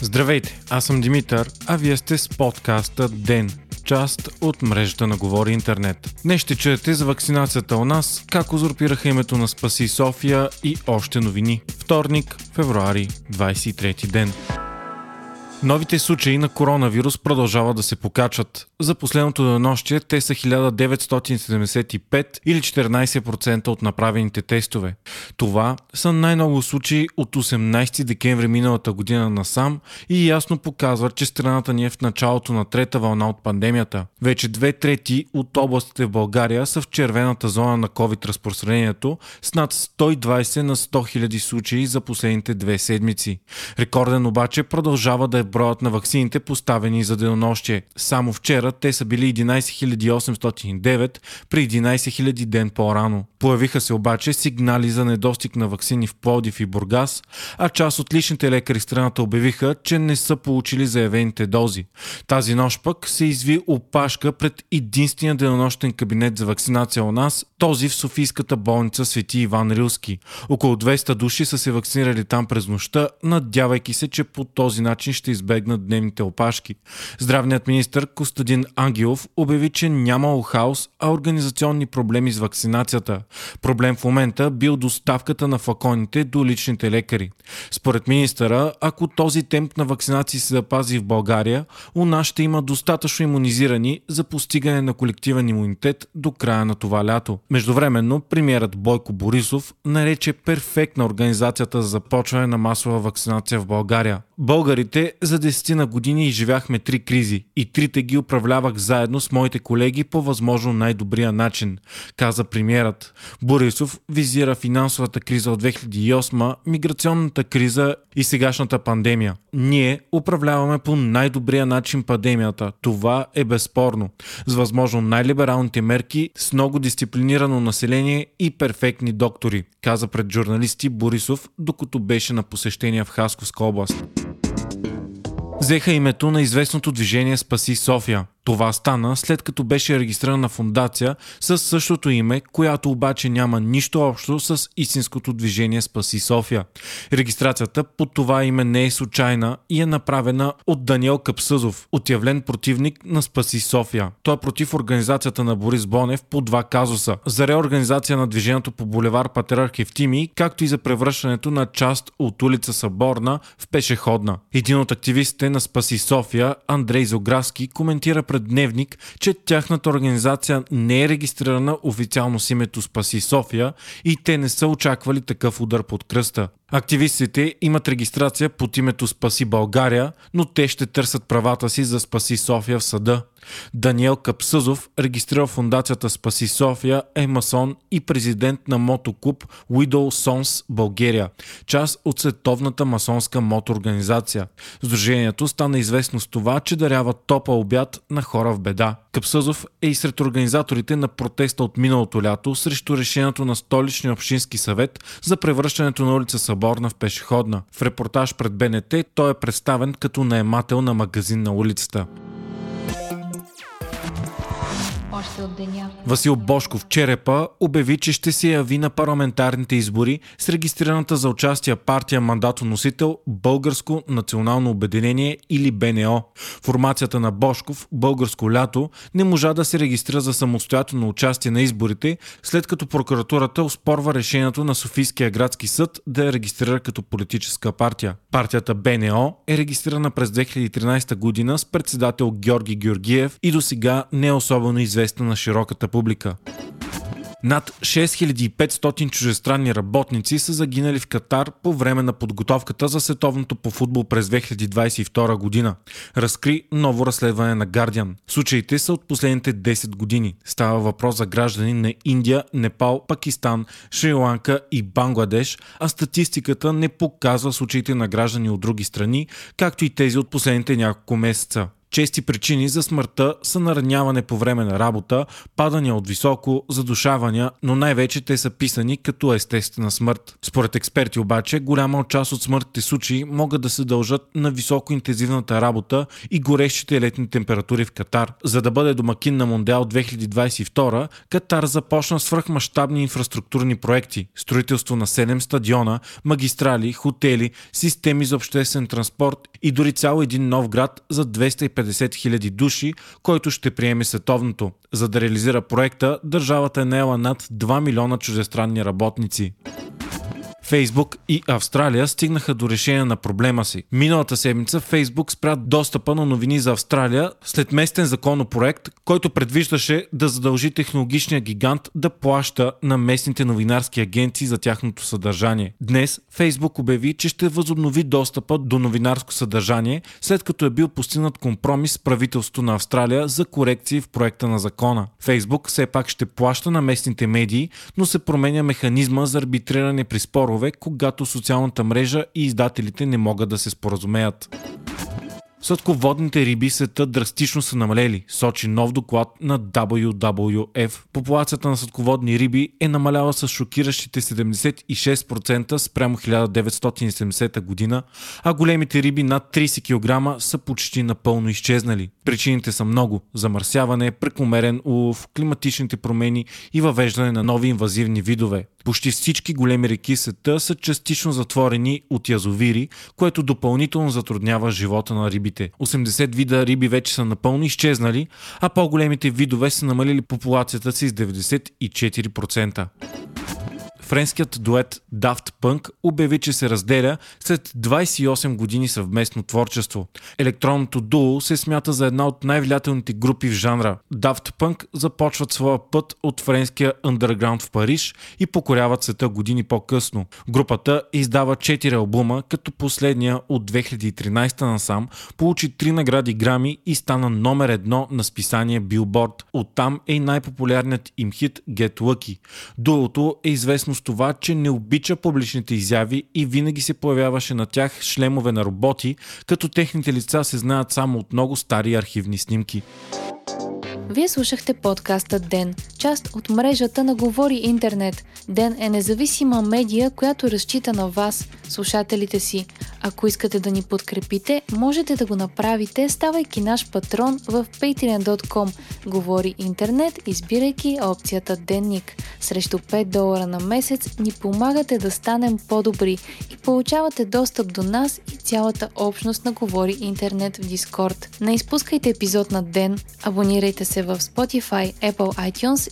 Здравейте, аз съм Димитър, а вие сте с подкаста ДЕН, част от мрежата на Говори Интернет. Днес ще чуете за вакцинацията у нас, как узурпираха името на Спаси София и още новини. Вторник, февруари, 23 ден. Новите случаи на коронавирус продължават да се покачват. За последното денонощие те са 1975 или 14% от направените тестове. Това са най-много случаи от 18 декември миналата година насам и ясно показват, че страната ни е в началото на трета вълна от пандемията. Вече две трети от областите в България са в червената зона на COVID разпространението с над 120 на 100 000 случаи за последните две седмици. Рекорден обаче продължава да е броят на ваксините поставени за денонощие. Само вчера те са били 11 809 при 11 000 ден по-рано. Появиха се обаче сигнали за недостиг на ваксини в Плодив и Бургас, а част от личните лекари в страната обявиха, че не са получили заявените дози. Тази нощ пък се изви опашка пред единствения денонощен кабинет за вакцинация у нас, този в Софийската болница Свети Иван Рилски. Около 200 души са се вакцинирали там през нощта, надявайки се, че по този начин ще избегнат дневните опашки. Здравният министр Костадин Ангелов обяви, че нямало хаос, а организационни проблеми с вакцинацията. Проблем в момента бил доставката на флаконите до личните лекари. Според министъра, ако този темп на вакцинации се запази в България, у нас ще има достатъчно иммунизирани за постигане на колективен имунитет до края на това лято. Междувременно, премиерът Бойко Борисов нарече перфектна организацията за започване на масова вакцинация в България. Българите за 10 на години изживяхме три кризи и трите ги управлявах заедно с моите колеги по възможно най-добрия начин, каза премиерът. Борисов визира финансовата криза от 2008, миграционната криза и сегашната пандемия. Ние управляваме по най-добрия начин пандемията. Това е безспорно. С възможно най-либералните мерки, с много дисциплинирано население и перфектни доктори, каза пред журналисти Борисов, докато беше на посещение в Хасковска област взеха името на известното движение Спаси София. Това стана след като беше регистрирана фундация с същото име, която обаче няма нищо общо с истинското движение Спаси София. Регистрацията под това име не е случайна и е направена от Даниел Капсъзов, отявлен противник на Спаси София. Той е против организацията на Борис Бонев по два казуса. За реорганизация на движението по булевар Патриарх Евтими, както и за превръщането на част от улица Съборна в пешеходна. Един от активистите на Спаси София, Андрей Зографски, коментира пред Дневник, че тяхната организация не е регистрирана официално с името Спаси София и те не са очаквали такъв удар под кръста. Активистите имат регистрация под името Спаси България, но те ще търсят правата си за Спаси София в съда. Даниел Капсъзов, регистрирал фундацията Спаси София, е масон и президент на мотоклуб Widow Sons България, част от световната масонска мотоорганизация. Сдружението стана известно с това, че дарява топа обяд на хора в беда. Капсъзов е и сред организаторите на протеста от миналото лято срещу решението на столичния общински съвет за превръщането на улица Съборна в пешеходна. В репортаж пред БНТ той е представен като наемател на магазин на улицата още от деня. Васил Бошков Черепа обяви, че ще се яви на парламентарните избори с регистрираната за участие партия мандатоносител Българско национално обединение или БНО. Формацията на Бошков, Българско лято, не можа да се регистрира за самостоятелно участие на изборите, след като прокуратурата оспорва решението на Софийския градски съд да я регистрира като политическа партия. Партията БНО е регистрирана през 2013 година с председател Георги Георгиев и до сега не е особено известен известна на широката публика. Над 6500 чужестранни работници са загинали в Катар по време на подготовката за световното по футбол през 2022 година. Разкри ново разследване на Guardian. Случаите са от последните 10 години. Става въпрос за граждани на Индия, Непал, Пакистан, Шри-Ланка и Бангладеш, а статистиката не показва случаите на граждани от други страни, както и тези от последните няколко месеца. Чести причини за смъртта са нараняване по време на работа, падания от високо, задушавания, но най-вече те са писани като естествена смърт. Според експерти обаче, голяма част от смъртните случаи могат да се дължат на високоинтензивната работа и горещите летни температури в Катар. За да бъде домакин на Мондиал 2022, Катар започна свръхмащабни инфраструктурни проекти, строителство на 7 стадиона, магистрали, хотели, системи за обществен транспорт и дори цял един нов град за 250 000 души, който ще приеме световното. За да реализира проекта, държавата е наела над 2 милиона чужестранни работници. Фейсбук и Австралия стигнаха до решение на проблема си. Миналата седмица Фейсбук спря достъпа на новини за Австралия след местен законопроект, който предвиждаше да задължи технологичния гигант да плаща на местните новинарски агенции за тяхното съдържание. Днес Фейсбук обяви, че ще възобнови достъпа до новинарско съдържание, след като е бил постигнат компромис с правителството на Австралия за корекции в проекта на закона. Фейсбук все пак ще плаща на местните медии, но се променя механизма за арбитриране при спорове спорове, когато социалната мрежа и издателите не могат да се споразумеят. Сладководните риби света драстично са намалели, сочи нов доклад на WWF. Популацията на сладководни риби е намаляла с шокиращите 76% спрямо 1970 година, а големите риби над 30 кг са почти напълно изчезнали. Причините са много – замърсяване, прекомерен улов, климатичните промени и въвеждане на нови инвазивни видове. Почти всички големи реки света са частично затворени от язовири, което допълнително затруднява живота на рибите. 80 вида риби вече са напълно изчезнали, а по-големите видове са намалили популацията си с 94% френският дует Daft Punk обяви, че се разделя след 28 години съвместно творчество. Електронното дуо се смята за една от най-влиятелните групи в жанра. Daft Punk започват своя път от френския underground в Париж и покоряват света години по-късно. Групата издава 4 албума, като последния от 2013 насам получи 3 награди Грами и стана номер едно на списание Billboard. Оттам е и най-популярният им хит Get Lucky. Дуото е известно това, че не обича публичните изяви и винаги се появяваше на тях шлемове на роботи, като техните лица се знаят само от много стари архивни снимки. Вие слушахте подкаста Ден, част от мрежата на Говори Интернет. Ден е независима медия, която разчита на вас, слушателите си. Ако искате да ни подкрепите, можете да го направите, ставайки наш патрон в patreon.com. Говори Интернет, избирайки опцията Денник. Срещу 5 долара на месец ни помагате да станем по-добри и получавате достъп до нас и цялата общност на Говори Интернет в Дискорд. Не изпускайте епизод на ден, абонирайте се в Spotify, Apple iTunes